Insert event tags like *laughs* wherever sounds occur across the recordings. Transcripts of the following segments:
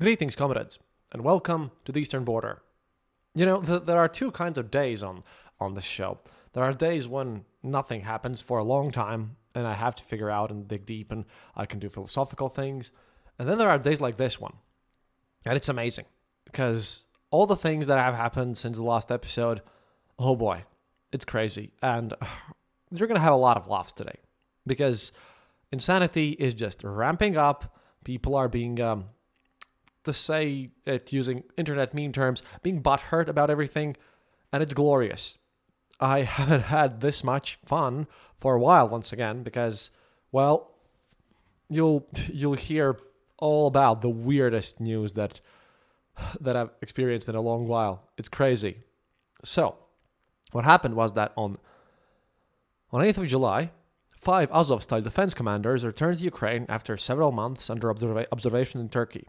Greetings, comrades, and welcome to the Eastern Border. You know, th- there are two kinds of days on on this show. There are days when nothing happens for a long time, and I have to figure out and dig deep, and I can do philosophical things. And then there are days like this one, and it's amazing because all the things that have happened since the last episode. Oh boy, it's crazy, and *sighs* you're gonna have a lot of laughs today because insanity is just ramping up. People are being um, to say it using internet meme terms, being butthurt about everything, and it's glorious. I *laughs* haven't had this much fun for a while once again because, well, you'll you'll hear all about the weirdest news that that I've experienced in a long while. It's crazy. So, what happened was that on on 8th of July, five Azovstal defense commanders returned to Ukraine after several months under observa- observation in Turkey.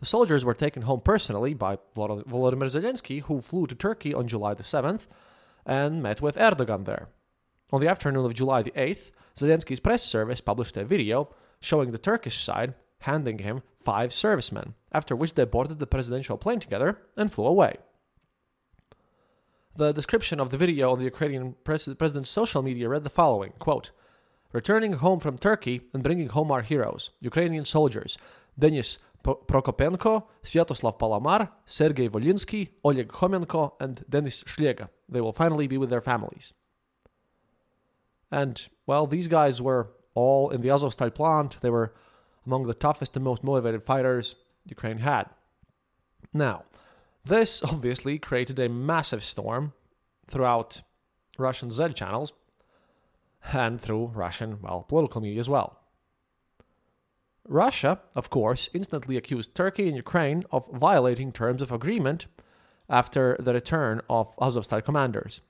The soldiers were taken home personally by Volodymyr Zelensky, who flew to Turkey on July the 7th and met with Erdogan there. On the afternoon of July the 8th, Zelensky's press service published a video showing the Turkish side handing him five servicemen, after which they boarded the presidential plane together and flew away. The description of the video on the Ukrainian pres- president's social media read the following quote, Returning home from Turkey and bringing home our heroes, Ukrainian soldiers, Denis Prokopenko, Sviatoslav Palamar, Sergei Volinsky, Oleg Khomenko, and Denis Shlega. They will finally be with their families. And, well, these guys were all in the Azovstal plant. They were among the toughest and most motivated fighters Ukraine had. Now, this *laughs* obviously created a massive storm throughout Russian Z channels and through Russian, well, political media as well. Russia, of course, instantly accused Turkey and Ukraine of violating terms of agreement after the return of Azovstal commanders.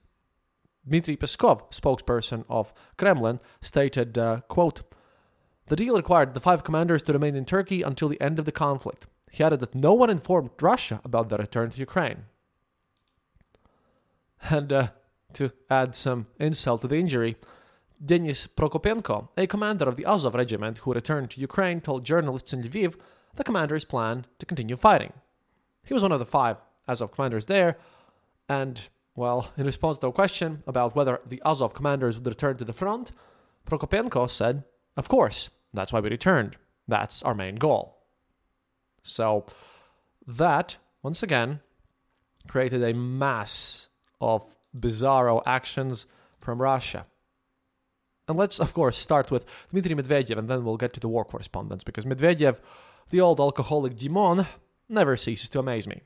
Dmitry Peskov, spokesperson of Kremlin, stated, uh, quote, The deal required the five commanders to remain in Turkey until the end of the conflict. He added that no one informed Russia about the return to Ukraine. And uh, to add some insult to the injury, Denis Prokopenko, a commander of the Azov regiment who returned to Ukraine, told journalists in Lviv the commander's plan to continue fighting. He was one of the five Azov commanders there, and, well, in response to a question about whether the Azov commanders would return to the front, Prokopenko said, Of course, that's why we returned. That's our main goal. So, that, once again, created a mass of bizarro actions from Russia. And let's, of course, start with Dmitry Medvedev, and then we'll get to the war correspondence, because Medvedev, the old alcoholic demon, never ceases to amaze me.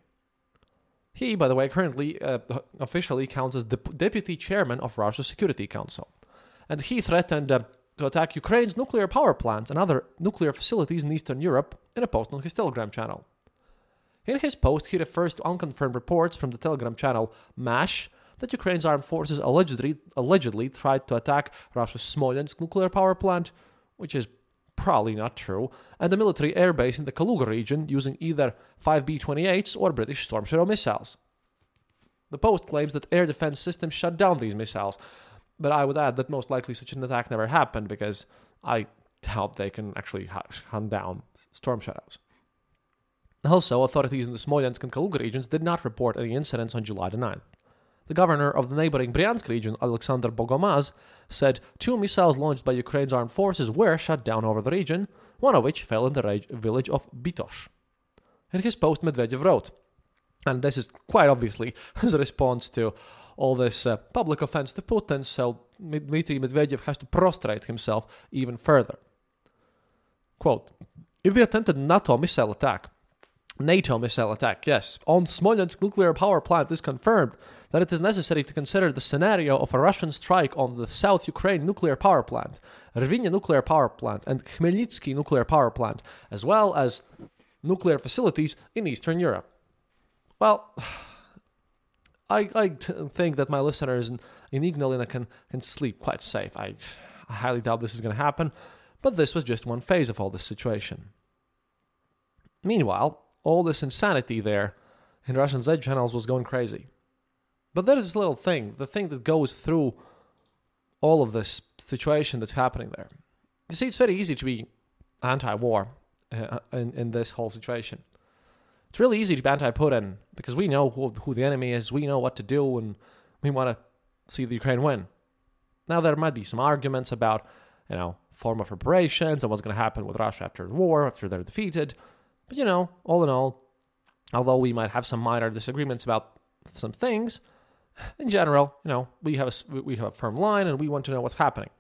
He, by the way, currently uh, officially counts as the deputy chairman of Russia's Security Council. And he threatened uh, to attack Ukraine's nuclear power plants and other nuclear facilities in Eastern Europe in a post on his Telegram channel. In his post, he refers to unconfirmed reports from the Telegram channel MASH that Ukraine's armed forces allegedly, allegedly tried to attack Russia's Smolensk nuclear power plant, which is probably not true, and the military airbase in the Kaluga region using either 5B 28s or British Storm Shadow missiles. The Post claims that air defense systems shut down these missiles, but I would add that most likely such an attack never happened because I doubt they can actually hunt down Storm Shadows. Also, authorities in the Smolensk and Kaluga regions did not report any incidents on July the 9th. The governor of the neighboring Bryansk region, Alexander Bogomaz, said two missiles launched by Ukraine's armed forces were shot down over the region, one of which fell in the village of Bitosh. In his post, Medvedev wrote, and this is quite obviously *laughs* a response to all this uh, public offense to Putin, so Dmitry Medvedev has to prostrate himself even further. Quote, if the attempted NATO missile attack NATO missile attack, yes. On Smolensk nuclear power plant is confirmed that it is necessary to consider the scenario of a Russian strike on the South Ukraine nuclear power plant, Rvina nuclear power plant, and Khmelnytsky nuclear power plant, as well as nuclear facilities in Eastern Europe. Well, *sighs* I, I think that my listeners in, in Ignalina can, can sleep quite safe. I, I highly doubt this is going to happen, but this was just one phase of all this situation. Meanwhile, all this insanity there in Russian Z channels was going crazy. But there is this little thing, the thing that goes through all of this situation that's happening there. You see, it's very easy to be anti war uh, in, in this whole situation. It's really easy to be anti-Putin because we know who, who the enemy is, we know what to do, and we want to see the Ukraine win. Now there might be some arguments about, you know, form of reparations and what's going to happen with Russia after the war, after they're defeated. But you know, all in all, although we might have some minor disagreements about some things, in general, you know, we have a, we have a firm line and we want to know what's happening.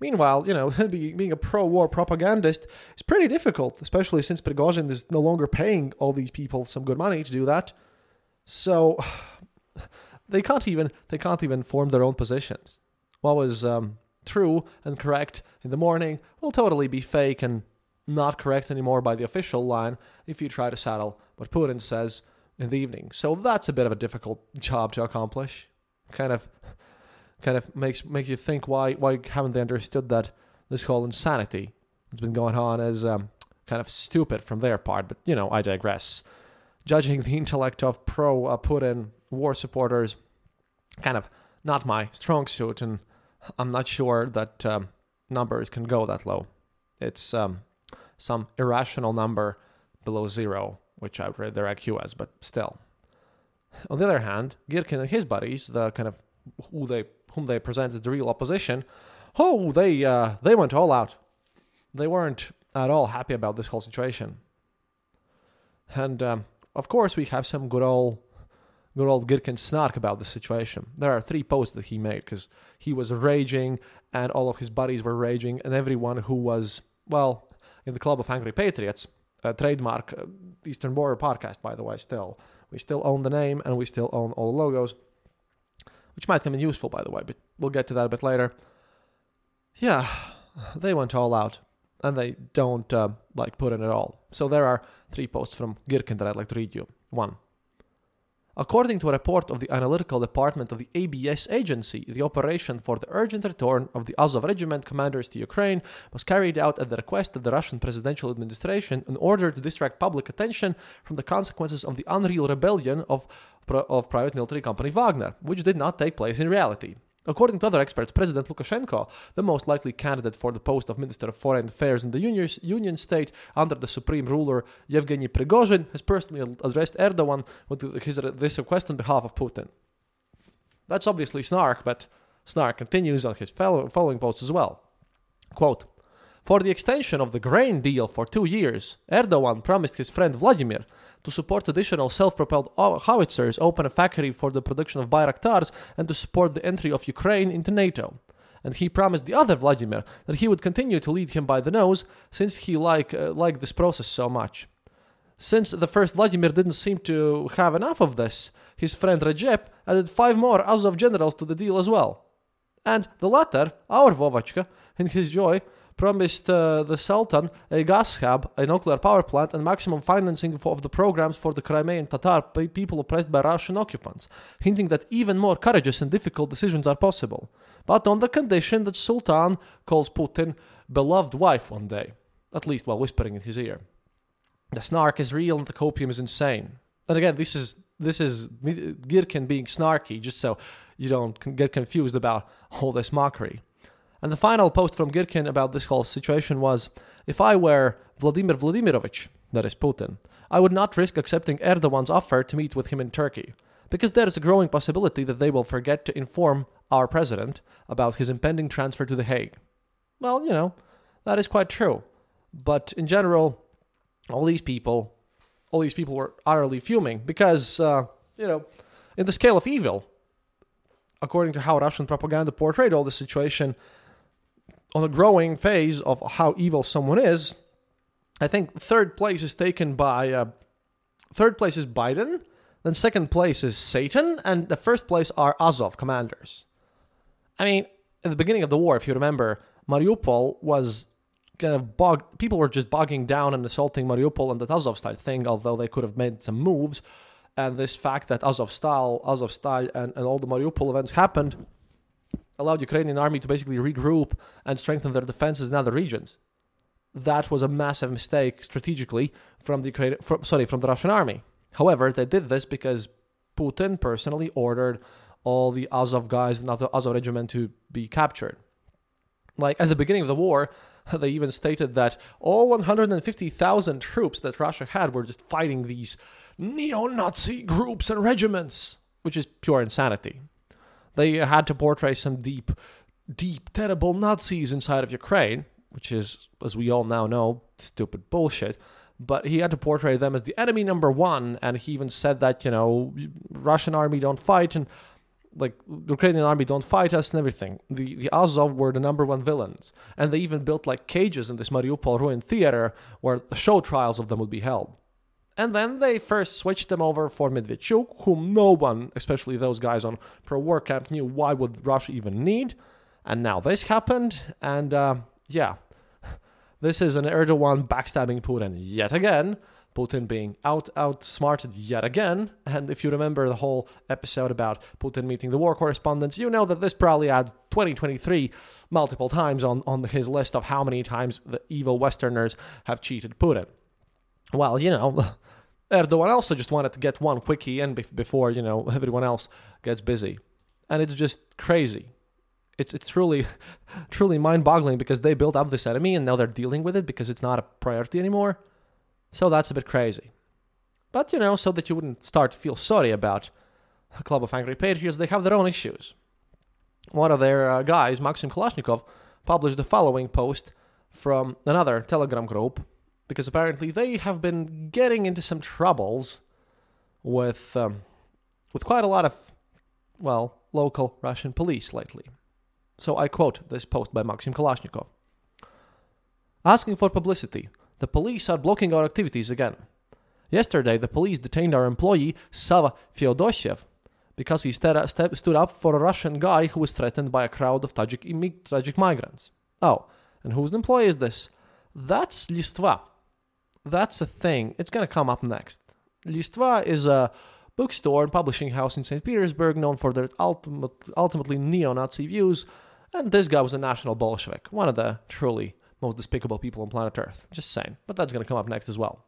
Meanwhile, you know, *laughs* being a pro-war propagandist is pretty difficult, especially since Prigozhin is no longer paying all these people some good money to do that. So *sighs* they can't even they can't even form their own positions. What was um, true and correct in the morning will totally be fake and not correct anymore by the official line if you try to saddle what Putin says in the evening. So that's a bit of a difficult job to accomplish. Kind of kind of makes makes you think why why haven't they understood that this whole insanity that's been going on is um, kind of stupid from their part. But you know, I digress. Judging the intellect of pro uh, Putin war supporters, kind of not my strong suit, and I'm not sure that um, numbers can go that low. It's um, some irrational number below zero, which I rate their IQ as, but still. On the other hand, Girkin and his buddies, the kind of who they whom they present as the real opposition, oh, they uh, they went all out. They weren't at all happy about this whole situation. And um, of course, we have some good old good old Girkin snark about the situation. There are three posts that he made because he was raging, and all of his buddies were raging, and everyone who was well in the club of angry patriots, uh, trademark uh, Eastern Border podcast, by the way. Still, we still own the name and we still own all the logos, which might come in useful, by the way. But we'll get to that a bit later. Yeah, they went all out, and they don't uh, like Putin at all. So there are three posts from Girkin that I'd like to read you. One. According to a report of the analytical department of the ABS agency, the operation for the urgent return of the Azov regiment commanders to Ukraine was carried out at the request of the Russian presidential administration in order to distract public attention from the consequences of the unreal rebellion of, of private military company Wagner, which did not take place in reality. According to other experts, President Lukashenko, the most likely candidate for the post of Minister of Foreign Affairs in the Union state under the supreme ruler Yevgeny Prigozhin, has personally addressed Erdogan with his, this request on behalf of Putin. That's obviously snark, but snark continues on his following post as well. Quote, for the extension of the grain deal for two years, Erdogan promised his friend Vladimir to support additional self-propelled howitzers, open a factory for the production of Bayraktars, and to support the entry of Ukraine into NATO. And he promised the other Vladimir that he would continue to lead him by the nose, since he like, uh, liked this process so much. Since the first Vladimir didn't seem to have enough of this, his friend Recep added five more Azov generals to the deal as well. And the latter, our Vovachka, in his joy, promised uh, the Sultan a gas hub, a nuclear power plant, and maximum financing of the programs for the Crimean Tatar people oppressed by Russian occupants, hinting that even more courageous and difficult decisions are possible, but on the condition that Sultan calls Putin beloved wife one day, at least while whispering in his ear. The snark is real and the copium is insane. And again, this is this is Girkin being snarky, just so you don't get confused about all this mockery. And the final post from Girkin about this whole situation was If I were Vladimir Vladimirovich, that is Putin, I would not risk accepting Erdogan's offer to meet with him in Turkey, because there is a growing possibility that they will forget to inform our president about his impending transfer to The Hague. Well, you know, that is quite true. But in general, all these people, all these people were utterly fuming because, uh, you know, in the scale of evil, according to how Russian propaganda portrayed all the situation, on a growing phase of how evil someone is, I think third place is taken by uh, third place is Biden, then second place is Satan, and the first place are Azov commanders. I mean, at the beginning of the war, if you remember, Mariupol was kind of bogged. People were just bogging down and assaulting Mariupol and the Azovstal thing, although they could have made some moves. And this fact that Azovstal, Azov style, and, and all the Mariupol events happened allowed Ukrainian army to basically regroup and strengthen their defenses in other regions. That was a massive mistake strategically from the Ukrainian, from, sorry, from the Russian army. However, they did this because Putin personally ordered all the Azov guys and other Azov regiment to be captured. Like at the beginning of the war, *laughs* They even stated that all 150,000 troops that Russia had were just fighting these neo Nazi groups and regiments, which is pure insanity. They had to portray some deep, deep, terrible Nazis inside of Ukraine, which is, as we all now know, stupid bullshit. But he had to portray them as the enemy number one, and he even said that, you know, Russian army don't fight and like Ukrainian army don't fight us and everything. The the Azov were the number one villains, and they even built like cages in this Mariupol ruined theater where show trials of them would be held. And then they first switched them over for Medvedchuk, whom no one, especially those guys on pro-war camp, knew why would Russia even need. And now this happened, and uh, yeah, *laughs* this is an Erdogan backstabbing Putin yet again. Putin being out outsmarted yet again. And if you remember the whole episode about Putin meeting the war correspondents, you know that this probably adds 2023 multiple times on, on his list of how many times the evil Westerners have cheated Putin. Well, you know, *laughs* Erdogan also just wanted to get one quickie in before, you know, everyone else gets busy. And it's just crazy. It's, it's truly, *laughs* truly mind boggling because they built up this enemy and now they're dealing with it because it's not a priority anymore. So that's a bit crazy. But, you know, so that you wouldn't start to feel sorry about a club of angry patriots, they have their own issues. One of their uh, guys, Maxim Kalashnikov, published the following post from another Telegram group because apparently they have been getting into some troubles with um, with quite a lot of well local Russian police lately. So I quote this post by Maxim Kalashnikov. Asking for publicity, the police are blocking our activities again. Yesterday, the police detained our employee Sava Feodoshev because he st- st- stood up for a Russian guy who was threatened by a crowd of Tajik, Tajik migrants. Oh, and whose employee is this? That's Listva, that's a thing. It's going to come up next. Listva is a bookstore and publishing house in St. Petersburg known for their ultimate, ultimately neo Nazi views. And this guy was a national Bolshevik, one of the truly most despicable people on planet Earth. Just saying. But that's going to come up next as well.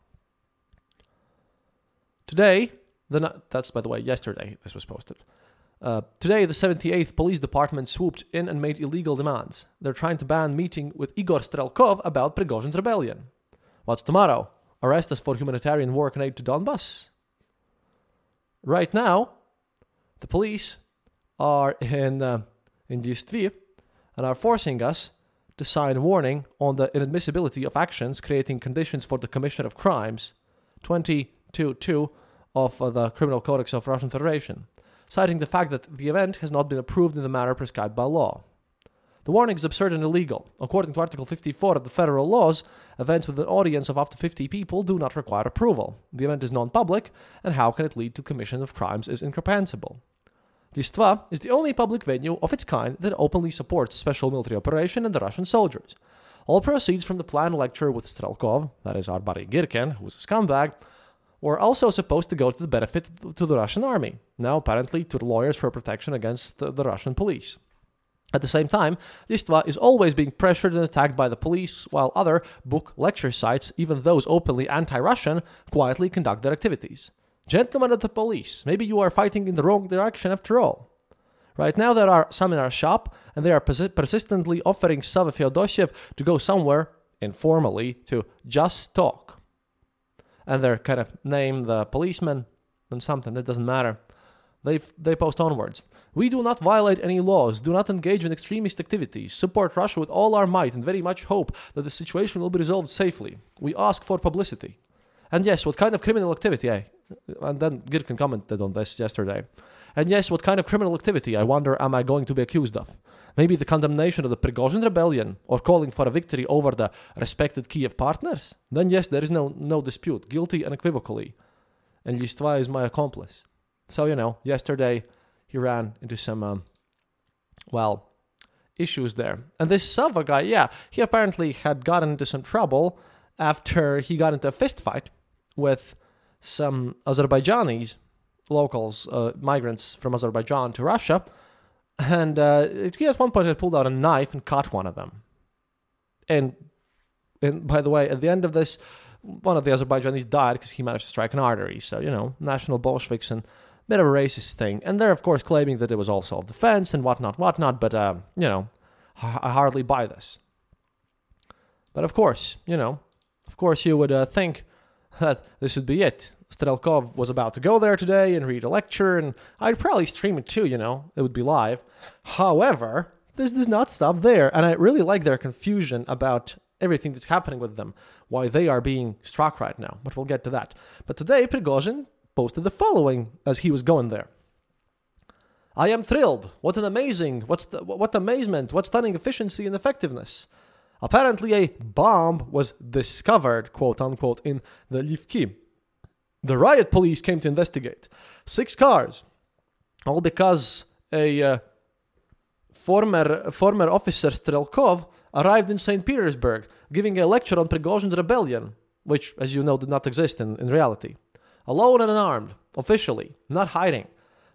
Today, the that's by the way, yesterday this was posted. Uh, today, the 78th Police Department swooped in and made illegal demands. They're trying to ban meeting with Igor Strelkov about Prigozhin's rebellion. What's tomorrow? Arrest us for humanitarian work and aid to Donbass? Right now, the police are in uh, in Distvi and are forcing us to sign warning on the inadmissibility of actions creating conditions for the commission of crimes 22.2 of uh, the Criminal Codex of Russian Federation, citing the fact that the event has not been approved in the manner prescribed by law. The warning is absurd and illegal. According to Article 54 of the federal laws, events with an audience of up to 50 people do not require approval. The event is non public, and how can it lead to commission of crimes is incomprehensible. Listva is the only public venue of its kind that openly supports special military operation and the Russian soldiers. All proceeds from the planned lecture with Strelkov, that is our buddy Girkin, who is a scumbag, were also supposed to go to the benefit to the Russian army, now apparently to the lawyers for protection against the Russian police. At the same time, Listva is always being pressured and attacked by the police, while other book lecture sites, even those openly anti Russian, quietly conduct their activities. Gentlemen of the police, maybe you are fighting in the wrong direction after all. Right now, there are some in our shop, and they are persi- persistently offering Sava Feodoshev to go somewhere, informally, to just talk. And they're kind of name the policeman and something, it doesn't matter. They, they post onwards. We do not violate any laws, do not engage in extremist activities, support Russia with all our might, and very much hope that the situation will be resolved safely. We ask for publicity. And yes, what kind of criminal activity? Eh? And then Girkin commented on this yesterday. And yes, what kind of criminal activity, I wonder, am I going to be accused of? Maybe the condemnation of the Prigozhin rebellion or calling for a victory over the respected Kiev partners? Then yes, there is no, no dispute, guilty unequivocally. And Listva is my accomplice. So, you know, yesterday he ran into some, um, well, issues there. And this Sava guy, yeah, he apparently had gotten into some trouble after he got into a fist fight with some Azerbaijanis, locals, uh, migrants from Azerbaijan to Russia. And uh, he at one point had pulled out a knife and cut one of them. And, and by the way, at the end of this, one of the Azerbaijanis died because he managed to strike an artery. So, you know, national Bolsheviks and bit of a racist thing. And they're, of course, claiming that it was all self defense and whatnot, whatnot, but, uh, you know, I hardly buy this. But of course, you know, of course, you would uh, think *laughs* that this would be it. Strelkov was about to go there today and read a lecture, and I'd probably stream it too, you know, it would be live. However, this does not stop there, and I really like their confusion about everything that's happening with them, why they are being struck right now, but we'll get to that. But today, Prigozhin posted the following as he was going there. I am thrilled. What an amazing, what's the, what amazement, what stunning efficiency and effectiveness. Apparently, a bomb was discovered, quote unquote, in the Lvivki. The riot police came to investigate. Six cars, all because a uh, former former officer Strelkov arrived in St. Petersburg, giving a lecture on Prigozhin's rebellion, which, as you know, did not exist in, in reality. Alone and unarmed, officially, not hiding,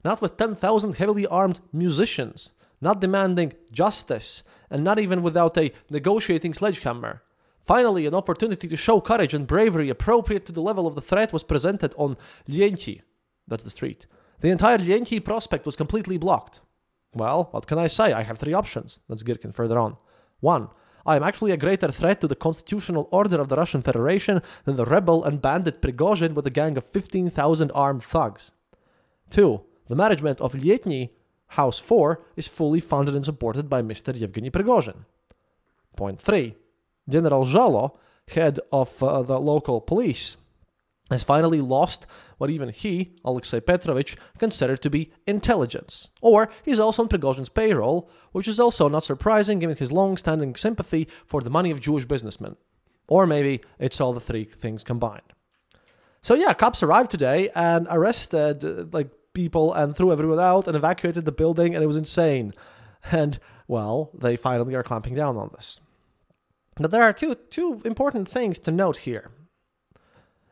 not with 10,000 heavily armed musicians, not demanding justice, and not even without a negotiating sledgehammer. Finally, an opportunity to show courage and bravery appropriate to the level of the threat was presented on Lienchi. That's the street. The entire Lienchi prospect was completely blocked. Well, what can I say? I have three options. That's Girkin further on. One, I am actually a greater threat to the constitutional order of the Russian Federation than the rebel and bandit Prigozhin with a gang of 15,000 armed thugs. Two, the management of Lietny House 4 is fully funded and supported by Mr. Yevgeny Prigozhin. Point 3. General Zhalo, head of uh, the local police, has finally lost what even he, Alexei Petrovich, considered to be intelligence. Or he's also on Prigozhin's payroll, which is also not surprising given his long standing sympathy for the money of Jewish businessmen. Or maybe it's all the three things combined. So yeah, cops arrived today and arrested uh, like people and threw everyone out and evacuated the building, and it was insane. And well, they finally are clamping down on this. But there are two two important things to note here.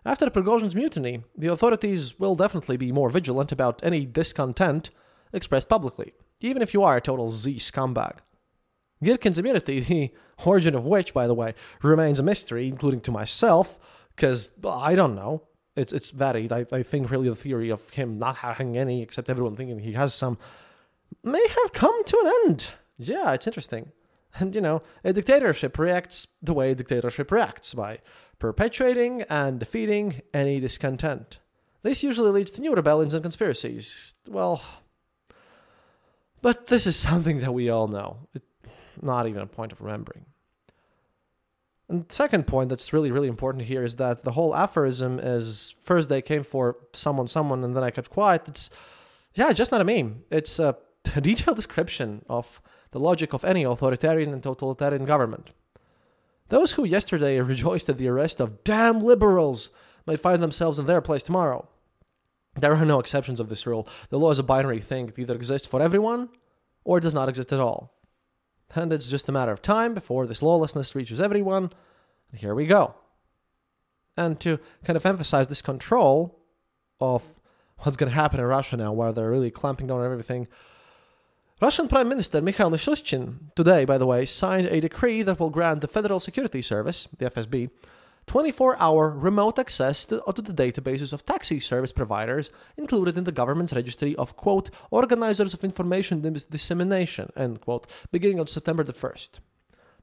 After Prigozhin's mutiny, the authorities will definitely be more vigilant about any discontent expressed publicly, even if you are a total Z scumbag. Girkin's immunity, *laughs* the origin of which, by the way, remains a mystery, including to myself, because I don't know it's it's varied. I, I think really the theory of him not having any, except everyone thinking he has some, may have come to an end. Yeah, it's interesting. And you know, a dictatorship reacts the way a dictatorship reacts by perpetuating and defeating any discontent. This usually leads to new rebellions and conspiracies. Well, but this is *laughs* something that we all know. It, not even a point of remembering. And second point that's really, really important here is that the whole aphorism is first they came for someone, someone, and then I kept quiet. It's, yeah, just not a meme. It's a *laughs* detailed description of the logic of any authoritarian and totalitarian government. Those who yesterday *laughs* rejoiced at the arrest of damn liberals may find themselves in their place tomorrow. There are no exceptions of this rule. The law is a binary thing. It either exists for everyone or it does not exist at all and it's just a matter of time before this lawlessness reaches everyone. And here we go. And to kind of emphasize this control of what's going to happen in Russia now, where they're really clamping down on everything, Russian Prime Minister Mikhail Mishustin today, by the way, signed a decree that will grant the Federal Security Service, the FSB, 24 hour remote access to, uh, to, the databases of taxi service providers included in the government's registry of, quote, organizers of information dissemination, end quote, beginning on September the 1st.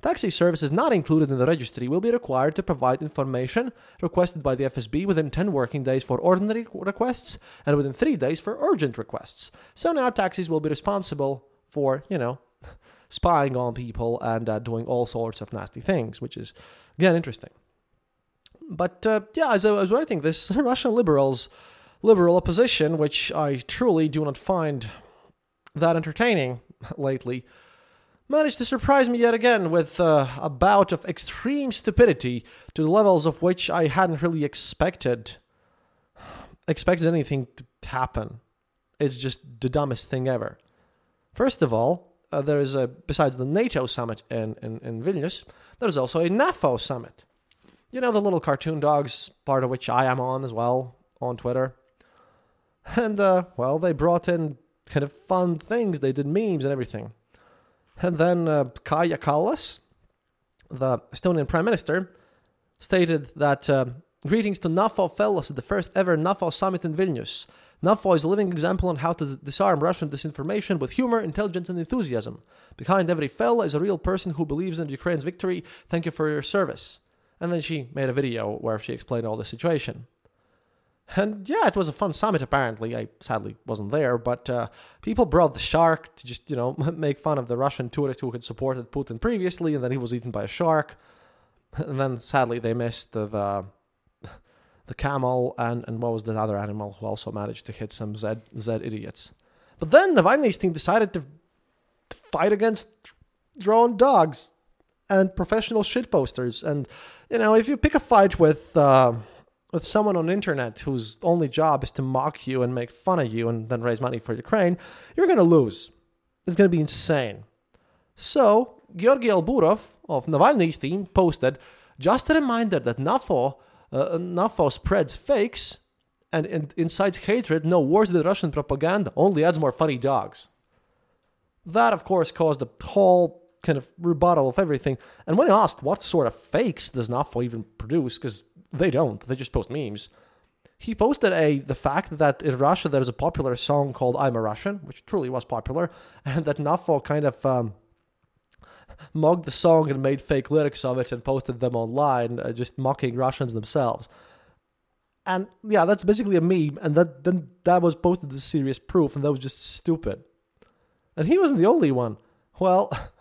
Taxi services not included in the registry will be required to provide information requested by the FSB within 10 working days for ordinary requests and within 3 days for urgent requests. So now taxis will be responsible for, you know, *laughs* spying on people and uh, doing all sorts of nasty things, which is, again, interesting. But uh, yeah, as I was writing this, *laughs* Russian liberals, liberal opposition, which I truly do not find that entertaining *laughs* lately, managed to surprise me yet again with uh, a bout of extreme stupidity to the levels of which I hadn't really expected expected anything to happen. It's just the dumbest thing ever. First of all, uh, there is a besides the NATO summit in, in, in Vilnius, there's also a NAFO summit you know, the little cartoon dogs, part of which I am on as well on Twitter. And, uh, well, they brought in kind of fun things. They did memes and everything. And then uh, Kaja Kallas, the Estonian prime minister, stated that uh, Greetings to NAFO fellows at the first ever NAFO summit in Vilnius. NAFO is a living example on how to disarm Russian disinformation with humor, intelligence, and enthusiasm. Behind every fellow is a real person who believes in Ukraine's victory. Thank you for your service. And then she made a video where she explained all the situation. And yeah, it was a fun summit, apparently. I sadly wasn't there, but uh, people brought the shark to just, you know, *laughs* make fun of the Russian tourist who had supported Putin previously, and then he was eaten by a shark. *laughs* And then sadly, they missed the, the, *laughs* the camel and, and what was the other animal who also managed to hit some Z, Z idiots. But then Navalny's team decided to, fight against drone dogs and professional shit posters. And, you know, if you pick a fight with. Uh, with someone on the internet whose only job is to mock you and make fun of you and then raise money for Ukraine, you're going to lose. It's going to be insane. So, Georgy Alburov of Navalny's team posted just a reminder that NAFO, uh, NAFO spreads fakes and, and incites hatred no worse than Russian propaganda, only adds more funny dogs. That, of course, caused a whole kind of rebuttal of everything. And when asked what sort of fakes does NAFO even produce, because they don't. They just post memes. He posted a the fact that in Russia there's a popular song called "I'm a Russian," which truly was popular, *laughs* and that NAFO kind of um, mugged the song and made fake lyrics of it and posted them online, uh, just mocking Russians themselves. And yeah, that's basically a meme, and that then that was posted as serious proof, and that was just stupid. And he wasn't the only one. Well. *laughs*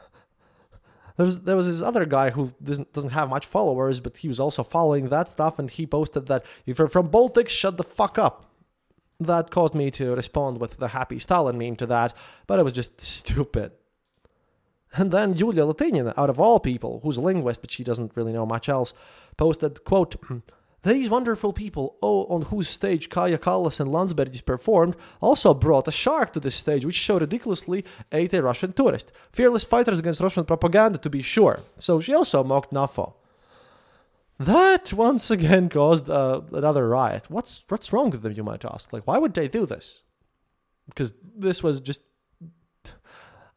there was there was this other guy who doesn't doesn't have much followers, but he was also following that stuff, and he posted that if you're from Baltics, shut the fuck up. That caused me to respond with the happy Stalin meme to that, but it was just stupid. And then Yulia Latynina, out of all people, who's a linguist, but she doesn't really know much else, posted, quote, These wonderful people, oh, on whose stage Kaja Kallas and Landsbergis performed, also brought a shark to this stage, which so ridiculously ate a Russian tourist. Fearless fighters against Russian propaganda, to be sure. So she also mocked NAFO. That once again caused uh, another riot. What's what's wrong with them? You might ask. Like, why would they do this? Because this was just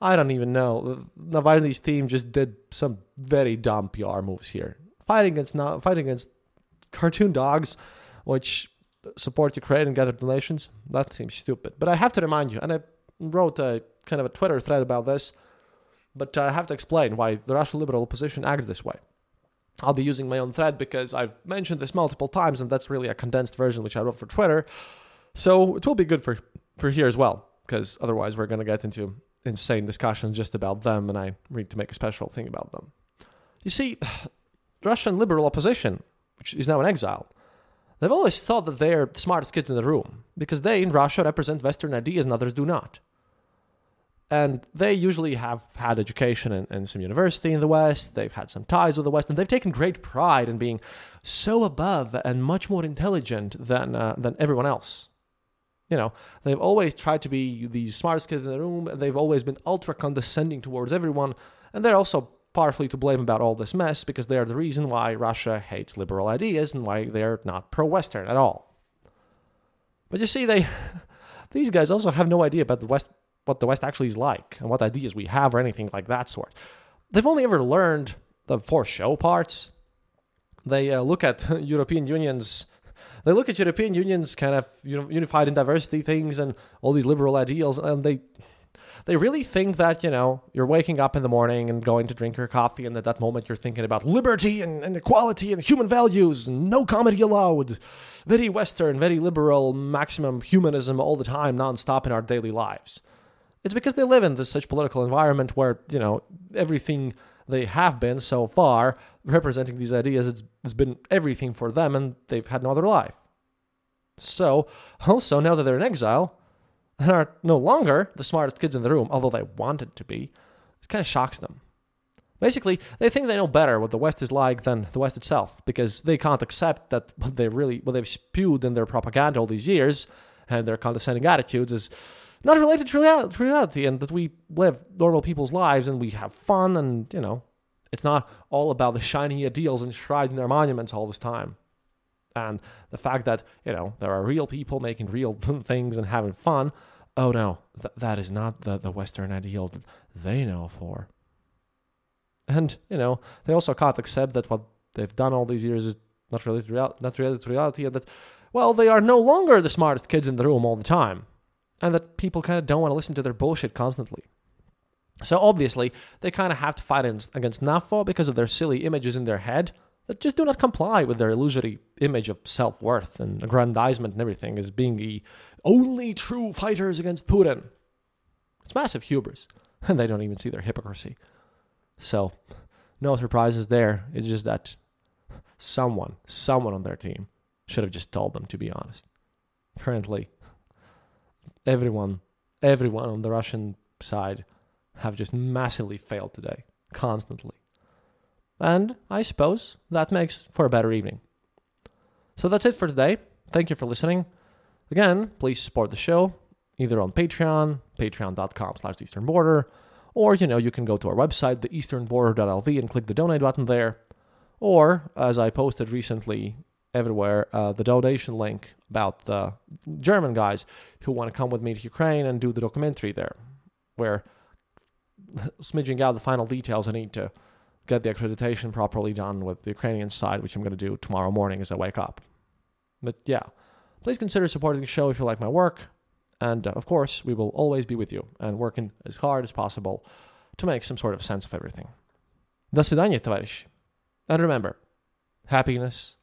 I don't even know. Navalny's team just did some very dumb PR moves here. Fighting against fighting against cartoon dogs, which support Ukraine and gather donations. That seems stupid. But I have to remind you, and I wrote a kind of a Twitter thread about this, but I have to explain why the Russian liberal opposition acts this way. I'll be using my own thread because I've mentioned this multiple times, and that's really a condensed version which I wrote for Twitter. So it will be good for, for here as well, because otherwise we're going to get into insane discussions just about them, and I need to make a special thing about them. You see, *sighs* Russian liberal opposition which is now in exile, they've always thought that they're the smartest kids in the room because they, in Russia, represent Western ideas and others do not. And they usually have had education in, in some university in the West, they've had some ties with the West, and they've taken great pride in being so above and much more intelligent than, uh, than everyone else. You know, they've always tried to be the smartest kids in the room, they've always been ultra condescending towards everyone, and they're also partially to blame about all this mess because they are the reason why Russia hates liberal ideas and why they're not pro Western at all. But you see, they *laughs* these guys also have no idea about the West what the West actually is like and what ideas we have or anything like that sort. They've only ever learned the for show parts. They uh, look at *laughs* European Union's they look at European Union's kind of unified in diversity things and all these liberal ideals, and they they really think that, you know, you're waking up in the morning and going to drink your coffee, and at that moment you're thinking about liberty and, and equality and human values, no comedy allowed. Very Western, very liberal, maximum humanism all the time, nonstop in our daily lives. It's because they live in this such political environment where, you know, everything they have been so far representing these ideas it's, it's been everything for them and they've had no other life. So, also, now that they're in exile, and are no longer the smartest kids in the room, although they wanted to be, it kind of shocks them. Basically, they think they know better what the West is like than the West itself, because they can't accept that what they really what they've spewed in their propaganda all these years and their condescending attitudes is not related to reality, and that we live normal people's lives and we have fun, and you know, it's not all about the shiny ideals enshrined in their monuments all this time and the fact that you know there are real people making real *laughs* things and having fun oh no th- that is not the, the western ideal that they know for and you know they also can't accept that what they've done all these years is not related to real- not related to reality, and that well, they are no longer the smartest kids in the room all the time, and that people kind of don't want to listen to their bullshit constantly. So obviously, they kind of have to fight against NAFO because of their silly images in their head that just do not comply with their illusory image of self worth and aggrandizement and everything as being the only true fighters against Putin. It's massive hubris, *laughs* and they don't even see their hypocrisy. So, no surprises there. It's just that someone, someone on their team should have just told them, to be honest. Currently, everyone, everyone on the Russian side have just massively failed today, constantly. And I suppose that makes for a better evening. So that's it for today. Thank you for listening. Again, please support the show either on Patreon, patreon.com slash eastern border, or you know, you can go to our website, theeasternborder.lv, and click the donate button there. Or, as I posted recently everywhere, uh, the donation link about the German guys who want to come with me to Ukraine and do the documentary there, where *laughs* smidging out the final details I need to get the accreditation properly done with the Ukrainian side, which I'm going to do tomorrow morning as I wake up. But yeah, please consider supporting the show if you like my work. And uh, of course, we will always be with you and working as hard as possible to make some sort of sense of everything. До свидания, товарищи. And remember, happiness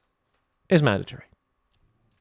is mandatory.